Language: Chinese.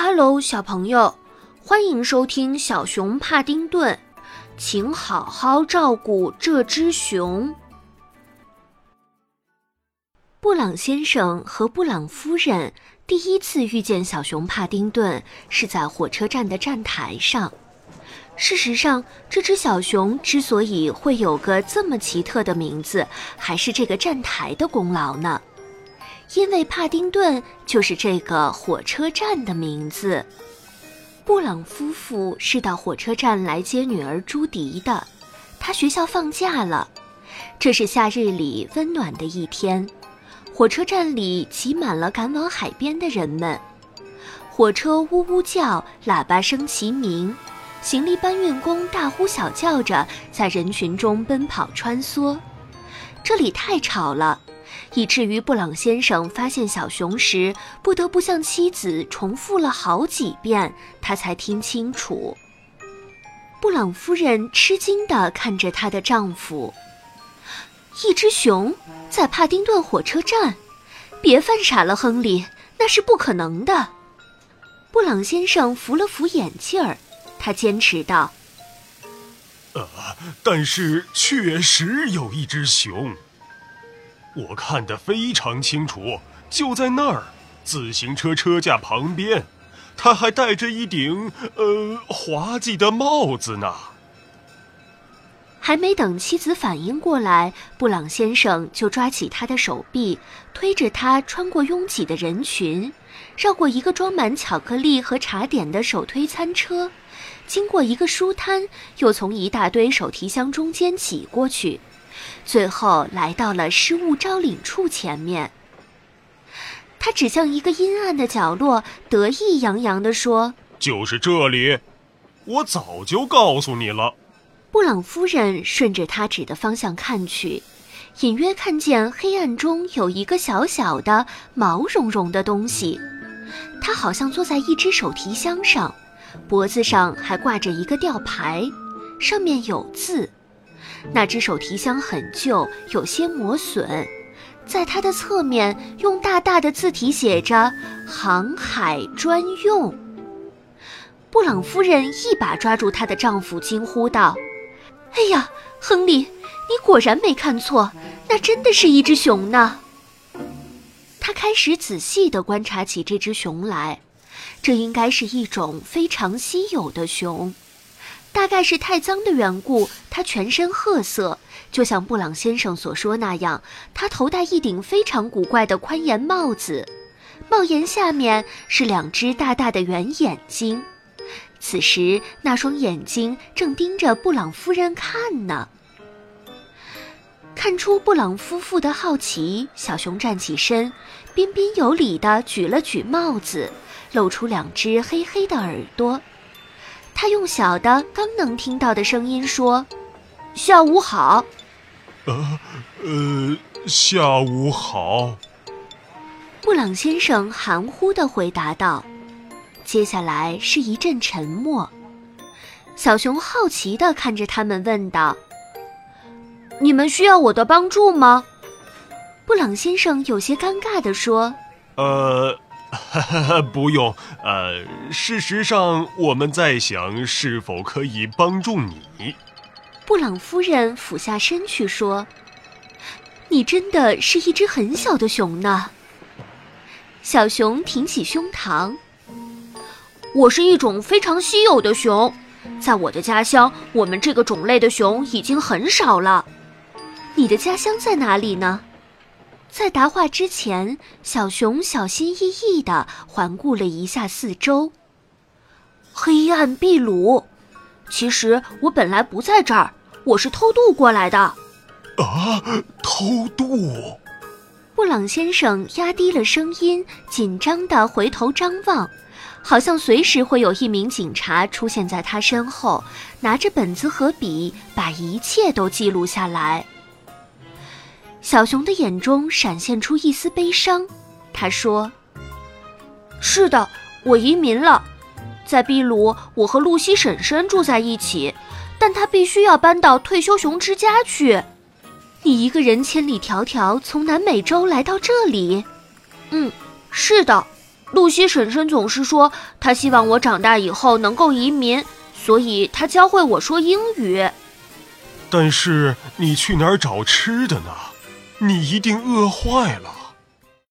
Hello，小朋友，欢迎收听小熊帕丁顿，请好好照顾这只熊。布朗先生和布朗夫人第一次遇见小熊帕丁顿是在火车站的站台上。事实上，这只小熊之所以会有个这么奇特的名字，还是这个站台的功劳呢。因为帕丁顿就是这个火车站的名字。布朗夫妇是到火车站来接女儿朱迪的，她学校放假了。这是夏日里温暖的一天，火车站里挤满了赶往海边的人们。火车呜呜叫，喇叭声齐鸣，行李搬运工大呼小叫着在人群中奔跑穿梭。这里太吵了。以至于布朗先生发现小熊时，不得不向妻子重复了好几遍，他才听清楚。布朗夫人吃惊地看着她的丈夫：“一只熊在帕丁顿火车站，别犯傻了，亨利，那是不可能的。”布朗先生扶了扶眼镜儿，他坚持道：“呃，但是确实有一只熊。”我看得非常清楚，就在那儿，自行车车架旁边，他还戴着一顶呃滑稽的帽子呢。还没等妻子反应过来，布朗先生就抓起他的手臂，推着他穿过拥挤的人群，绕过一个装满巧克力和茶点的手推餐车，经过一个书摊，又从一大堆手提箱中间挤过去。最后来到了失物招领处前面，他指向一个阴暗的角落，得意洋洋地说：“就是这里，我早就告诉你了。”布朗夫人顺着他指的方向看去，隐约看见黑暗中有一个小小的毛茸茸的东西，它好像坐在一只手提箱上，脖子上还挂着一个吊牌，上面有字。那只手提箱很旧，有些磨损，在它的侧面用大大的字体写着“航海专用”。布朗夫人一把抓住她的丈夫，惊呼道：“哎呀，亨利，你果然没看错，那真的是一只熊呢！”她开始仔细地观察起这只熊来，这应该是一种非常稀有的熊。大概是太脏的缘故，他全身褐色，就像布朗先生所说那样。他头戴一顶非常古怪的宽檐帽子，帽檐下面是两只大大的圆眼睛。此时，那双眼睛正盯着布朗夫人看呢。看出布朗夫妇的好奇，小熊站起身，彬彬有礼地举了举帽子，露出两只黑黑的耳朵。他用小的、刚能听到的声音说：“下午好。”“呃，呃，下午好。”布朗先生含糊的回答道。接下来是一阵沉默。小熊好奇的看着他们，问道：“你们需要我的帮助吗？”布朗先生有些尴尬的说：“呃。” 不用，呃，事实上，我们在想是否可以帮助你。布朗夫人俯下身去说：“你真的是一只很小的熊呢。”小熊挺起胸膛：“我是一种非常稀有的熊，在我的家乡，我们这个种类的熊已经很少了。你的家乡在哪里呢？”在答话之前，小熊小心翼翼地环顾了一下四周。黑暗秘鲁，其实我本来不在这儿，我是偷渡过来的。啊，偷渡！布朗先生压低了声音，紧张地回头张望，好像随时会有一名警察出现在他身后，拿着本子和笔，把一切都记录下来。小熊的眼中闪现出一丝悲伤，他说：“是的，我移民了，在秘鲁，我和露西婶婶住在一起，但她必须要搬到退休熊之家去。你一个人千里迢迢从南美洲来到这里？嗯，是的。”露西婶婶总是说，她希望我长大以后能够移民，所以她教会我说英语。但是你去哪儿找吃的呢？你一定饿坏了。